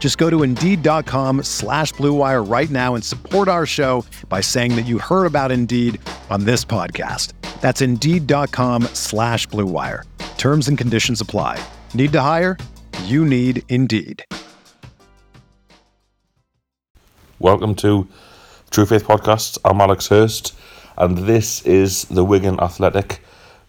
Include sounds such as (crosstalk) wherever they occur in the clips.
Just go to Indeed.com slash BlueWire right now and support our show by saying that you heard about Indeed on this podcast. That's Indeed.com slash BlueWire. Terms and conditions apply. Need to hire? You need Indeed. Welcome to True Faith Podcast. I'm Alex Hurst, and this is the Wigan Athletic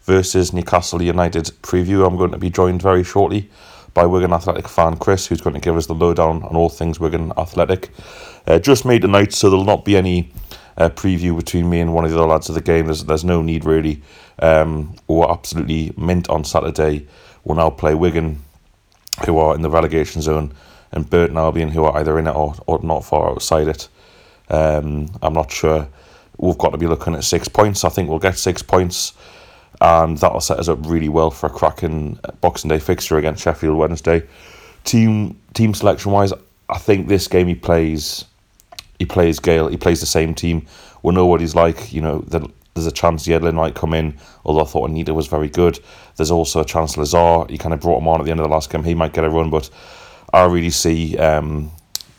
versus Newcastle United preview. I'm going to be joined very shortly by Wigan Athletic fan Chris, who's going to give us the lowdown on all things Wigan Athletic. Uh, just made tonight, so there'll not be any uh, preview between me and one of the other lads of the game. There's there's no need really. Um, we're absolutely mint on Saturday. We'll now play Wigan, who are in the relegation zone, and Burton Albion, who are either in it or, or not far outside it. Um, I'm not sure. We've got to be looking at six points. I think we'll get six points and that'll set us up really well for a cracking Boxing Day fixture against Sheffield Wednesday. Team team selection wise, I think this game he plays, he plays Gayle. He plays the same team. We'll know what he's like. You know, there's a chance Yedlin might come in. Although I thought Anita was very good. There's also a chance Lazar. He kind of brought him on at the end of the last game. He might get a run, but I really see um,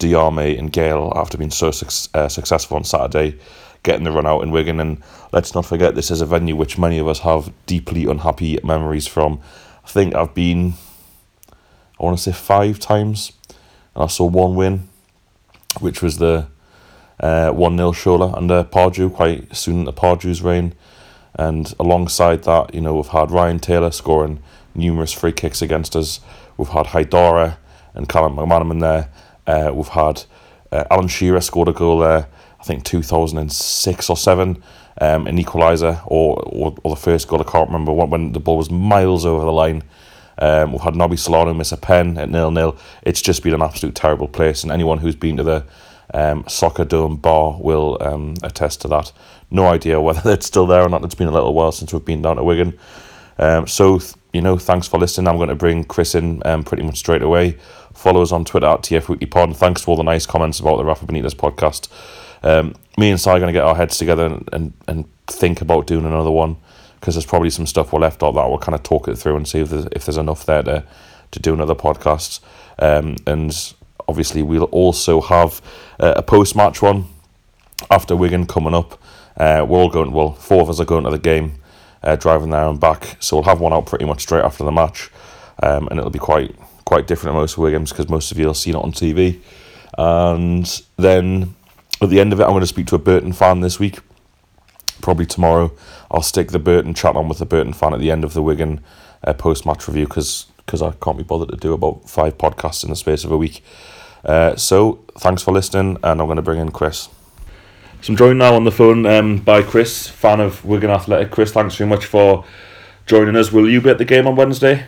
and Gayle after being so uh, successful on Saturday getting the run out in Wigan. And let's not forget, this is a venue which many of us have deeply unhappy memories from. I think I've been, I want to say five times, and I saw one win, which was the uh, 1 0 Shola under Pardew quite soon into Pardew's reign. And alongside that, you know, we've had Ryan Taylor scoring numerous free kicks against us. We've had Haidara and Callum McManaman there. Uh, we've had uh, Alan Shearer scored a goal there. I think 2006 or 7, um, an equaliser, or, or, or the first goal, I can't remember, when, when the ball was miles over the line. Um, we've had Nobby Solano miss a pen at nil nil. It's just been an absolute terrible place, and anyone who's been to the um, Soccer Dome bar will um, attest to that. No idea whether (laughs) it's still there or not. It's been a little while since we've been down to Wigan. Um, so, you know, thanks for listening. I'm going to bring Chris in um, pretty much straight away. Follow us on Twitter at TF Weekly Pod. Thanks for all the nice comments about the Rafa Benitez podcast. Um, me and Si are going to get our heads together and, and, and think about doing another one because there's probably some stuff we're left out that we'll kind of talk it through and see if there's, if there's enough there to, to do another podcast. Um, and obviously, we'll also have uh, a post match one after Wigan coming up. Uh, we're all going, well, four of us are going to the game, uh, driving there and back. So we'll have one out pretty much straight after the match. Um, and it'll be quite quite different than most Wiggins because most of you will see it on TV. And then at the end of it, I'm going to speak to a Burton fan this week. Probably tomorrow, I'll stick the Burton chat on with the Burton fan at the end of the Wigan uh, post match review because because I can't be bothered to do about five podcasts in the space of a week. Uh, so thanks for listening, and I'm going to bring in Chris. So I'm joined now on the phone um, by Chris, fan of Wigan Athletic. Chris, thanks very much for joining us. Will you be at the game on Wednesday?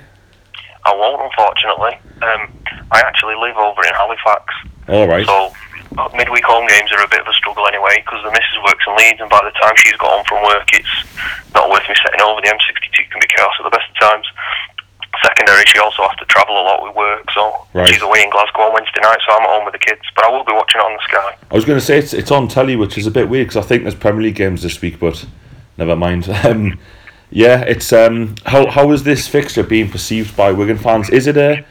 I won't, unfortunately. Um, I actually live over in Halifax. All right. So midweek home games are a bit of a struggle anyway because the missus works in Leeds, and by the time she's got home from work, it's not worth me setting over. The M62 can be chaos at the best of times. Secondary, she also has to travel a lot with work, so right. she's away in Glasgow on Wednesday night, so I'm at home with the kids. But I will be watching it on the Sky. I was going to say it's, it's on telly, which is a bit weird because I think there's Premier League games this week, but never mind. (laughs) Um, yeah, it's um, how how is this fixture being perceived by Wigan fans? Is it a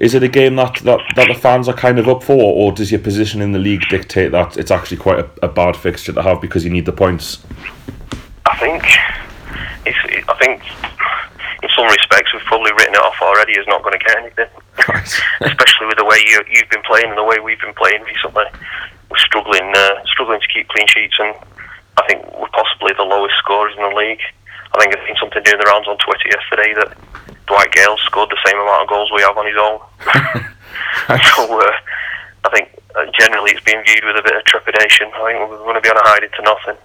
is it a game that, that, that the fans are kind of up for, or does your position in the league dictate that it's actually quite a, a bad fixture to have because you need the points? I think I think in some respects we've probably written it off already as not going to get anything, (laughs) especially with the way you you've been playing and the way we've been playing recently. We're struggling uh, struggling to keep clean sheets, and I think we're possibly the lowest scorers in the league. I think I've seen something doing the rounds on Twitter yesterday that Dwight Gayle scored the same amount of goals we have on his own. (laughs) so uh, I think uh, generally it's being viewed with a bit of trepidation. I think we're going to be on a hide it to nothing.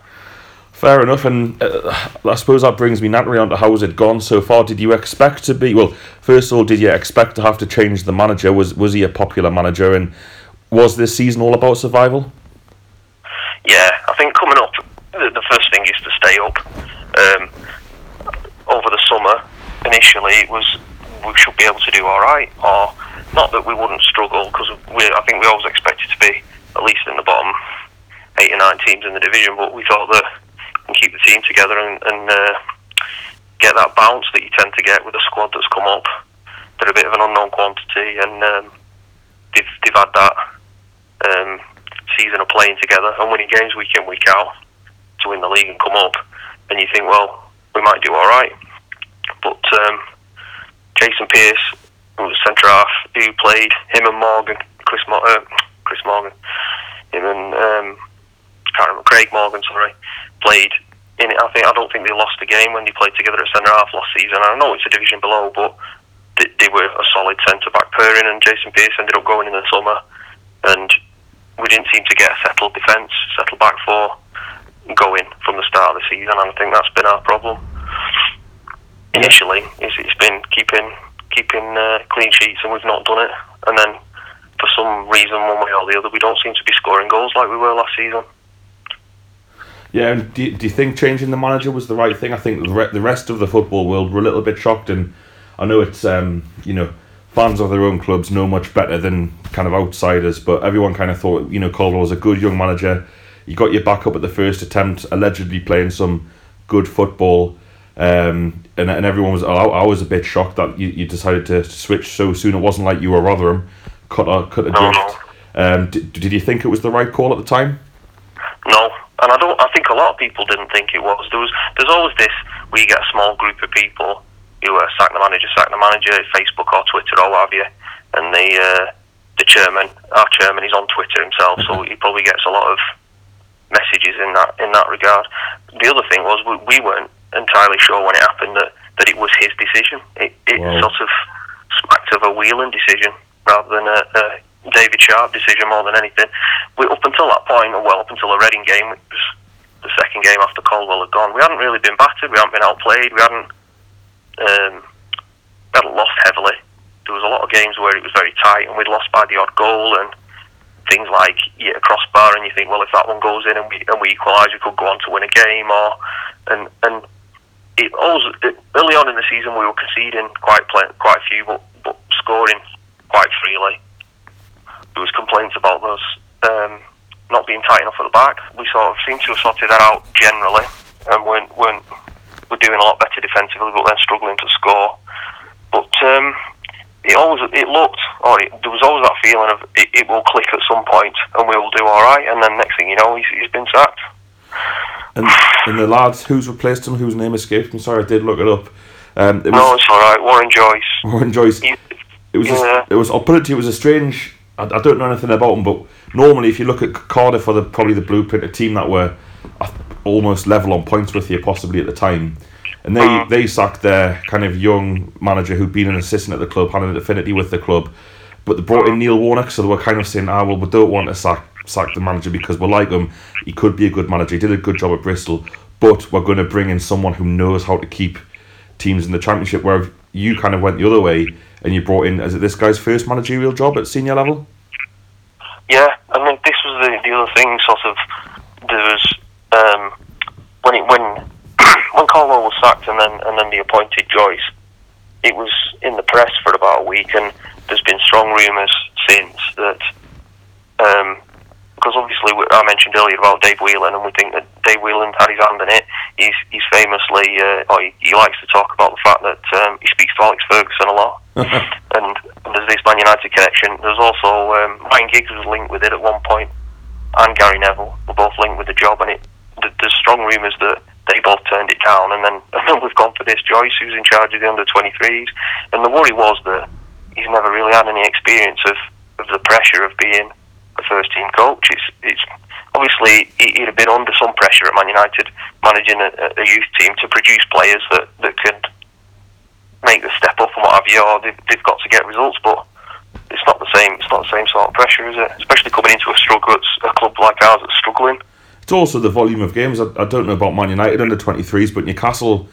Fair enough, and uh, I suppose that brings me naturally on to how has it gone so far? Did you expect to be well? First of all, did you expect to have to change the manager? Was was he a popular manager, and was this season all about survival? Yeah, I think coming up, the, the first thing is to stay up. Um, over the summer, initially it was we should be able to do all right, or not that we wouldn't struggle because I think we always expected to be at least in the bottom eight or nine teams in the division, but we thought that we can keep the team together and, and uh, get that bounce that you tend to get with a squad that's come up. They're a bit of an unknown quantity, and um, they've, they've had that um, season of playing together and winning games week in, week out to win the league and come up. And you think, well, we might do all right. But um, Jason who was centre half, who played him and Morgan, Chris, Mo- uh, Chris Morgan, him and um, can't remember, Craig Morgan, sorry, played in it. I think I don't think they lost a game when they played together at centre half last season. I know it's a division below, but they, they were a solid centre back pairing, and Jason Pearce ended up going in the summer, and we didn't seem to get a settled defence, settled back four going from the start of the season, and I think that's been our problem. Initially, it's, it's been keeping keeping uh, clean sheets, and we've not done it. And then, for some reason, one way or the other, we don't seem to be scoring goals like we were last season. Yeah, and do, do you think changing the manager was the right thing? I think the, the rest of the football world were a little bit shocked, and I know it's um, you know fans of their own clubs know much better than kind of outsiders, but everyone kind of thought you know Caldwell was a good young manager. You got your back up at the first attempt, allegedly playing some good football. Um, and, and everyone was. I, I was a bit shocked that you, you decided to switch so soon. It wasn't like you were Rotherham, cut a cut adrift. Um, did, did you think it was the right call at the time? No, and I don't. I think a lot of people didn't think it was. There was. There's always this. We get a small group of people who uh, sack the manager, sack the manager, Facebook or Twitter or what have you, and the uh, the chairman, our chairman, is on Twitter himself, so (laughs) he probably gets a lot of messages in that in that regard. The other thing was we, we weren't entirely sure when it happened that, that it was his decision. It, it wow. sort of smacked of a Whelan decision rather than a, a David Sharpe decision more than anything. We, up until that point, well, up until the Reading game, it was the second game after Caldwell had gone. We hadn't really been battered. We hadn't been outplayed. We hadn't um, we hadn't lost heavily. There was a lot of games where it was very tight, and we'd lost by the odd goal and things like you hit a crossbar, and you think, well, if that one goes in and we and we equalise, we could go on to win a game, or and and it it, early on in the season we were conceding quite play, quite a few, but but scoring quite freely. There was complaints about us um, not being tight enough at the back. We sort of seem to have sorted that out generally, and weren't weren't we're doing a lot better defensively, but then struggling to score. But um, it always it looked, or it, there was always that feeling of it, it will click at some point, and we will do all right. And then next thing you know, he's, he's been sacked. And, and the lads who's replaced him, whose name escaped me. Sorry, I did look it up. Um, it was, no, it's all right. Warren Joyce. Warren Joyce. it was. Yeah. A, it was. I'll put it to you. It was a strange. I, I don't know anything about him, but normally, if you look at Cardiff, for the probably the blueprint, a team that were almost level on points with you, possibly at the time. And they, uh-huh. they sacked their kind of young manager who'd been an assistant at the club, had an affinity with the club, but they brought in uh-huh. Neil Warnock, so they were kind of saying, ah, well, we don't want to sack sack the manager because we like him. He could be a good manager. He did a good job at Bristol, but we're going to bring in someone who knows how to keep teams in the championship. Where you kind of went the other way and you brought in, is it this guy's first managerial job at senior level? Yeah, I mean, this was the, the other thing, sort of, there was, um, when it, when, (clears throat) when Caldwell was sacked and then, and then the appointed Joyce, it was in the press for about a week and there's been strong rumours since that um, because obviously I mentioned earlier about Dave Whelan, and we think that Dave Whelan had his hand in it. He's he's famously, uh, or he, he, likes to talk about the fact that um, he speaks to Alex Ferguson a lot, (laughs) and, and, there's this Man United connection. There's also um, Ryan Giggs was linked with it at one point, and Gary Neville were both linked with the job, and it there's strong rumours that they both turned it down, and then (laughs) and then we've gone for this Joyce, who's in charge of the under 23s, and the worry was that he's never really had any experience of, of the pressure of being first team coach. It's it's obviously he'd have been under some pressure at Man United managing a, a youth team to produce players that, that could make the step up and what have you, or they've, they've got to get results. But it's not the same. It's not the same sort of pressure, is it? Especially coming into a struggle, a club like ours that's struggling. It's also the volume of games. I, I don't know about Man United under 23s, but Newcastle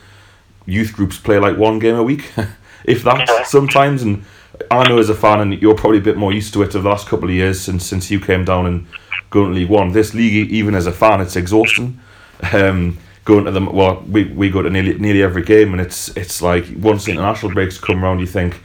youth groups play like one game a week, (laughs) if that yeah. sometimes. And I know as a fan, and you're probably a bit more used to it over the last couple of years since since you came down and going to League One. This league, even as a fan, it's exhausting. Um, going to them, well, we, we go to nearly nearly every game, and it's it's like once the international breaks come around, you think,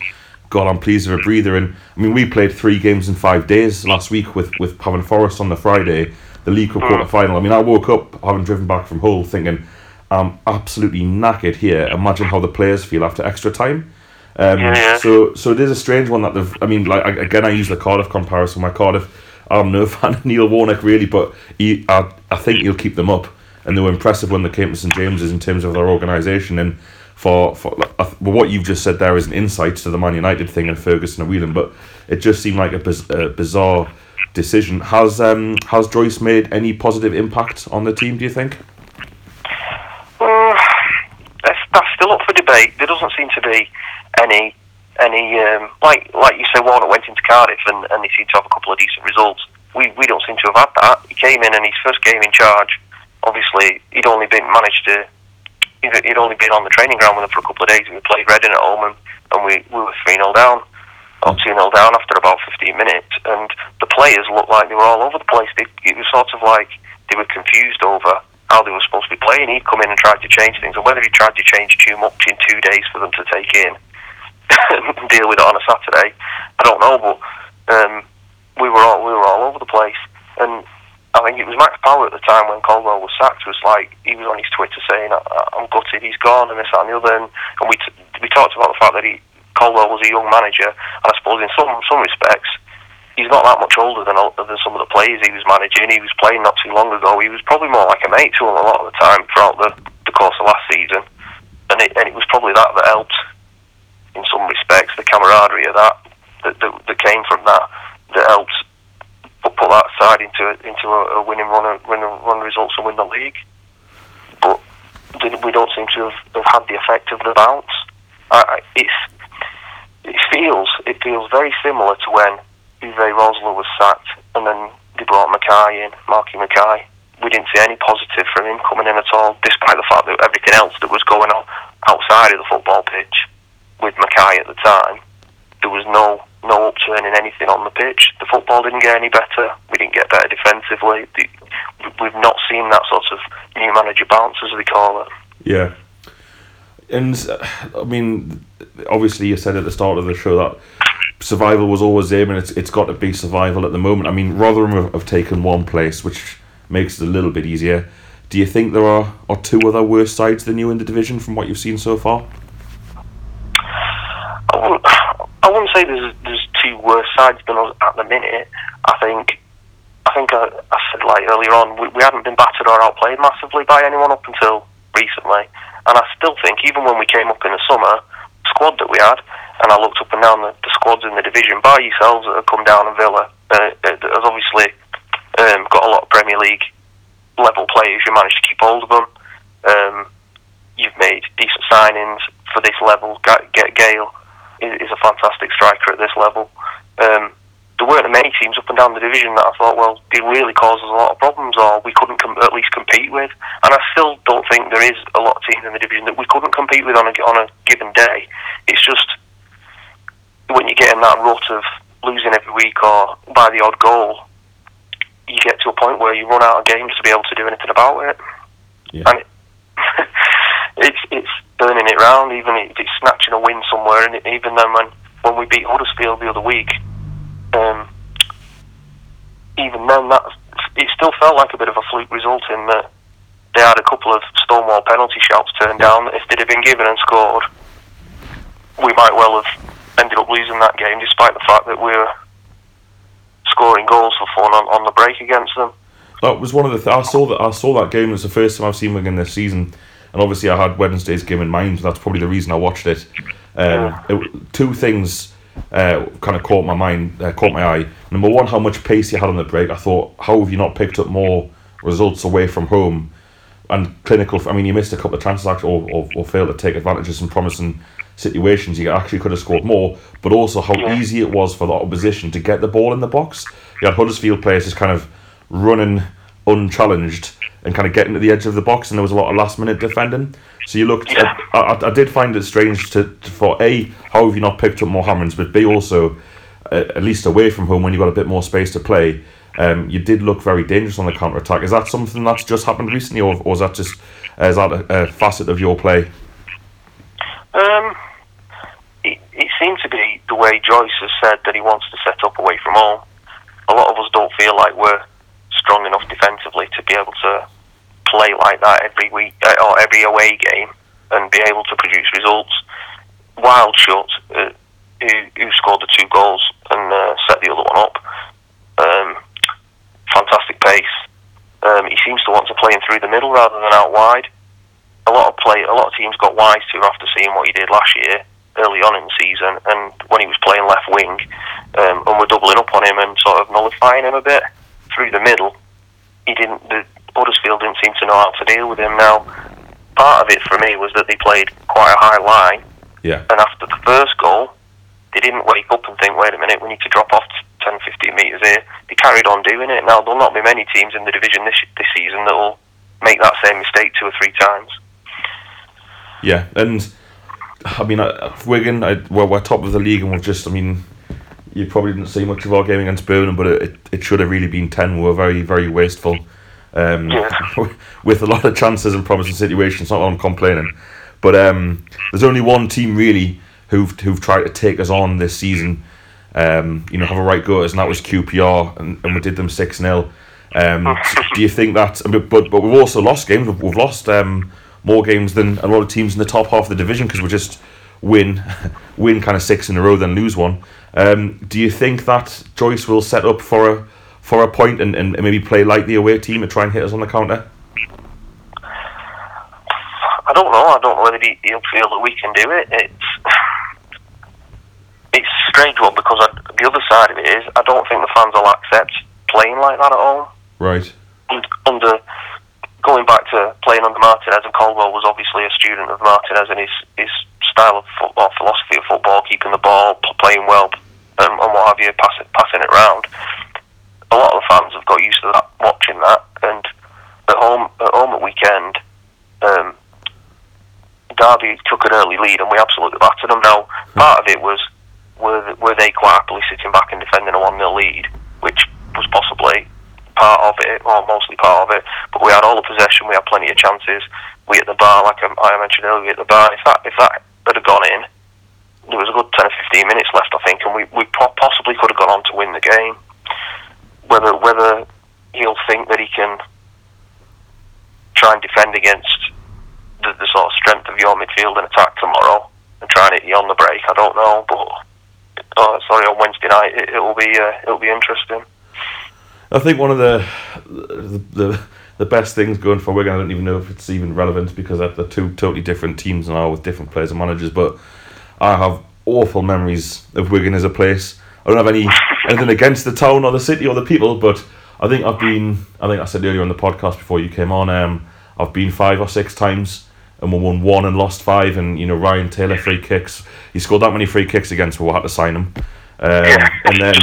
God, I'm pleased with a breather. And I mean, we played three games in five days last week with with Havant Forest on the Friday, the League Cup mm. quarter final. I mean, I woke up having driven back from Hull thinking. I'm absolutely knackered here. Imagine how the players feel after extra time. Um, yeah. So, so it is a strange one that they've. I mean, like again, I use the Cardiff comparison. My Cardiff, I'm no (laughs) fan of Neil Warnock really, but he, I, I think he'll keep them up, and they were impressive when they came to St James's in terms of their organisation and for for well, what you've just said there is an insight to the Man United thing and Ferguson and Whelan, but it just seemed like a, biz- a bizarre decision. Has um has Joyce made any positive impact on the team? Do you think? Uh, that's, that's still up for debate. There doesn't seem to be any any um, like like you say. Warnock went into Cardiff and, and he seemed to have a couple of decent results. We we don't seem to have had that. He came in and his first game in charge. Obviously, he'd only been managed to he'd only been on the training ground with them for a couple of days. We played Reading at home and, and we, we were 3 0 down, or 2 0 down after about 15 minutes. And the players looked like they were all over the place. They, it was sort of like they were confused over how they were supposed to be playing. He'd come in and tried to change things, and whether he tried to change too much in two days for them to take in (laughs) deal with it on a Saturday, I don't know. But um, we were all we were all over the place, and I think it was Max Power at the time when Caldwell was sacked was like he was on his Twitter saying I'm gutted he's gone and this that and the other. And, and we t- we talked about the fact that he Caldwell was a young manager and I suppose in some some respects he's not that much older than than some of the players he was managing. He was playing not too long ago. He was probably more like a mate to him a lot of the time throughout the, the course of last season. And it, and it was probably that that helped in some respects the camaraderie of that that, that, that came from that that helped put that side into into a, a winning run, a, win run results and win the league. But we don't seem to have, have had the effect of the bounce. I, it's it feels it feels very similar to when Uwe Rosler was sacked and then they brought Mackay in, Malky Mackay. We didn't see any positive from him coming in at all, despite the fact that everything else that was going on outside of the football pitch with Mackay at the time, there was no no upturn in anything on the pitch. The football didn't get any better. We didn't get better defensively. We've not seen that sort of new manager bounce, as they call it. Yeah. And I mean, obviously, you said at the start of the show that survival was always there, and it's it's got to be survival at the moment. I mean, Rotherham have, have taken one place, which makes it a little bit easier. Do you think there are, are two other worse sides than you in the division from what you've seen so far? I wouldn't say there's there's two worse sides than us at the minute. I think I think I, I said like earlier on we, we hadn't been battered or outplayed massively by anyone up until recently, and I still think even when we came up in the summer, the squad that we had, and I looked up and down the, the squads in the division by yourselves that have come down and Villa uh, has obviously um, got a lot of Premier League level players. You managed to keep hold of them. Um, you've made decent signings for this level. Get Gayle is, a fantastic striker at this level. Um, there weren't many teams up and down the division that I thought, well, they really caused us a lot of problems, or we couldn't com- at least compete with. And I still don't think there is a lot of teams in the division that we couldn't compete with on a, on a given day. It's just when you get in that rut of losing every week or by the odd goal, you get to a point where you run out of games to be able to do anything about it. Yeah. And it, it's it's turning it round, even if it's snatching a win somewhere. And even then, when when we beat Huddersfield the other week, um, even then, that it still felt like a bit of a fluke result in that they had a couple of Stonewall penalty shouts turned down. If they'd have been given and scored, we might well have ended up losing that game, despite the fact that we were scoring goals for fun on, on the break against them. That was one of the. Th- I saw that. I saw that game. It was the first time I've seen Wigan this season and obviously I had Wednesday's game in mind. And that's probably the reason I watched it. Um, it two things uh, kind of caught my mind, uh, caught my eye. Number one, how much pace you had on the break. I thought, how have you not picked up more results away from home? And clinical. I mean, you missed a couple of chances actually, or, or, or failed to take advantage of some promising situations. You actually could have scored more, but also how Yeah. easy it was for the opposition to get the ball in the box. You had Huddersfield players just kind of running unchallenged and kind of getting to the edge of the box, and there was a lot of last minute defending. So you looked. Yeah. I, I, I did find it strange to, to for a how have you not picked up more hammers, but b also uh, at least away from home when you got a bit more space to play. Um, you did look very dangerous on the counter attack. Is that something that's just happened recently, or, or is that just uh, is that a, a facet of your play? Um, it, it seemed to be the way Joyce has said that he wants to set up away from home. A lot of us don't feel like we're strong enough defensively to be able to play like that every week uh, or every away game and be able to produce results. Wildschut, uh, who, who scored the two goals and uh, set the other one up. Um, fantastic pace. Um, he seems to want to play him through the middle rather than out wide a lot of play, a lot of teams got wise to him after seeing what he did last year, early on in the season, and when he was playing left wing, um, and were doubling up on him and sort of nullifying him a bit through the middle. He didn't. The Huddersfield didn't seem to know how to deal with him. Now, part of it for me was that they played quite a high line, Yeah. and after the first goal, they didn't wake up and think, wait a minute, we need to drop off 10, 15 metres here. They carried on doing it. Now, there'll not be many teams in the division this, this season that will make that same mistake two or three times. Yeah, and I mean, uh, Wigan, I, well, we're top of the league, and we've just, I mean, you probably didn't see much of our game against Birmingham, but it, it, should have really been 10. We were very, very wasteful um, Yeah. (laughs) with a lot of chances and promising situations. Not I'm complaining, but um, there's only one team really who've, who've tried to take us on this season, um, you know, have a right go at us, and that was QPR, and, and we did them 6 0. Um, (laughs) do you think that? But, but but we've also lost games. We've, we've lost um, more games than a lot of teams in the top half of the division because we're just win, (laughs) win kind of six in a row, then lose one. Um, do you think that Joyce will set up for a for a point and, and maybe play like the away team and try and hit us on the counter? I don't know. I don't know whether he, he'll feel that we can do it. It's it's a strange one because I, the other side of it is I don't think the fans will accept playing like that at all. Right. Und- Under going back to playing under Martinez and Caldwell was obviously a student of Martinez and his his style of football, philosophy of football, keeping the ball, playing well, and, and what have you, passing passing it round. A lot of the fans have got used to that, watching that, and at home at home at weekend. Um, Derby took an early lead and we absolutely battered them. Now, part of it was were, were they quite happily sitting back and defending a 1 0 lead, which was possibly part of it, or mostly part of it. But we had all the possession, we had plenty of chances. We at the bar, like I I mentioned earlier, at the bar. If that if that gone in, there was a good 10 or 15 minutes left, I think, and we, we possibly could have gone on to win the game. Whether whether he'll think that he can try and defend against the, the sort of strength of your midfield and attack tomorrow and try and hit you on the break, I don't know, but oh, sorry, on Wednesday night it, it'll be uh, it'll be interesting. I think one of the, the the the best things going for Wigan. I don't even know if it's even relevant because they're they're two totally different teams now with different players and managers. But I have awful memories of Wigan as a place. I don't have any anything against the town or the city or the people, but I think I've been. I think I said earlier on the podcast before you came on. Um, I've been five or six times and we won one and lost five. And you know Ryan Taylor free kicks. He scored that many free kicks against. We had to sign him. Um, and then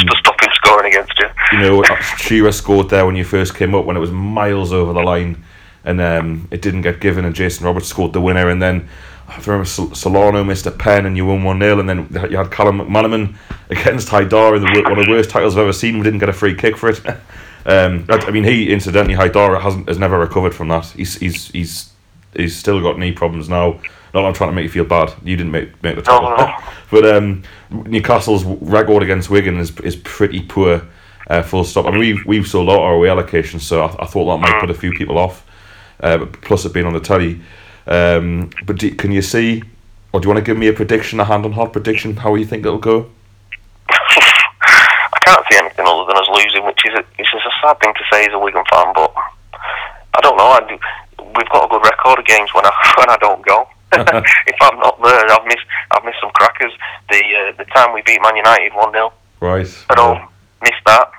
against you. you know, Shearer scored there when you first came up when it was miles over the line, and um, it didn't get given, and Jason Roberts scored the winner, and then I remember Sol- Solano missed a pen, and you won one 0 and then you had Callum McManaman against Haidara, the one of the worst titles I've ever seen. We didn't get a free kick for it. (laughs) um, I I mean, he incidentally Haidara hasn't has never recovered from that. He's he's he's he's still got knee problems now. Not I'm trying to make you feel bad. You didn't make make the No, title. no. (laughs) But um, Newcastle's record against Wigan is is pretty poor. Uh, full stop. I mean, we've we've sold out our away allocations, so I, I thought that might put a few people off. Uh, plus it being on the telly. Um, but do, can you see, or do you want to give me a prediction, a hand on heart prediction, how you think it'll go? I can't see anything other than us losing, which is a, which is a sad thing to say as a Wigan fan, but I don't know. I do, we've got a good record of games when I (laughs) when I don't go. (laughs) if I'm not there, I've missed I've missed some crackers. The uh, the time we beat Man United one 0 Right. at home, missed that.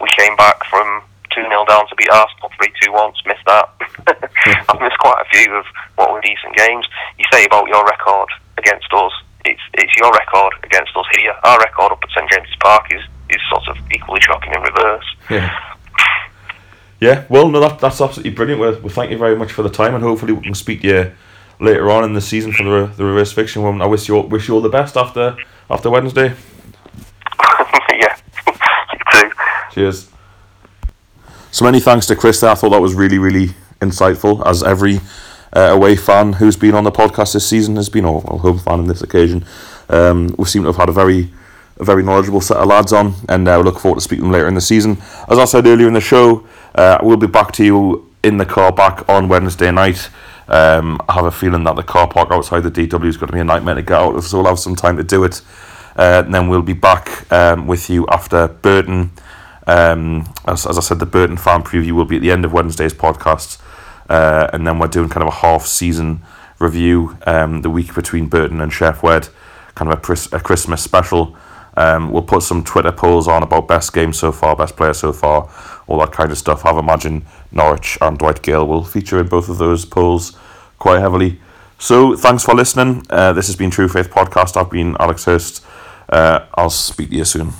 We came back from two 0 down to beat Arsenal three two once, missed that. (laughs) I've missed quite a few of what were decent games. You say about your record against us. It's it's your record against us here. Our record up at St James's Park is is sort of equally shocking in reverse. Yeah. Yeah, well, no, that, that's absolutely brilliant. Well, well, thank you very much for the time, and hopefully we can speak to you later on in the season for the the reverse fiction one. I wish you all, wish you all the best after after Wednesday. (laughs) yeah, you too. Cheers. So many thanks to Chris there. I thought that was really, really insightful, as every uh, away fan who's been on the podcast this season has been, or well, home fan on this occasion. Um, we seem to have had a very, a very knowledgeable set of lads on, and uh, we look forward to speaking to them later in the season. As I said earlier in the show, uh, we'll be back to you in the car back on Wednesday night. Um, I have a feeling that the car park outside the DW is going to be a nightmare to get out of, so we'll have some time to do it. Uh, and then we'll be back um, with you after Burton. Um, as, as I said, the Burton fan preview will be at the end of Wednesday's podcast. Uh, and then we're doing kind of a half season review um, the week between Burton and Sheff Wed, kind of a, Chris, a Christmas special. Um, we'll put some Twitter polls on about best game so far, best player so far, all that kind of stuff. I've imagined Norwich and Dwight Gayle will feature in both of those polls quite heavily. So thanks for listening. Uh, this has been True Faith Podcast. I've been Alex Hurst. Uh, I'll speak to you soon.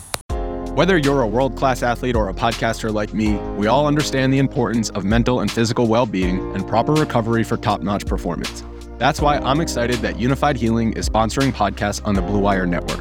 Whether you're a world class athlete or a podcaster like me, we all understand the importance of mental and physical well being and proper recovery for top notch performance. That's why I'm excited that Unified Healing is sponsoring podcasts on the Blue Wire Network.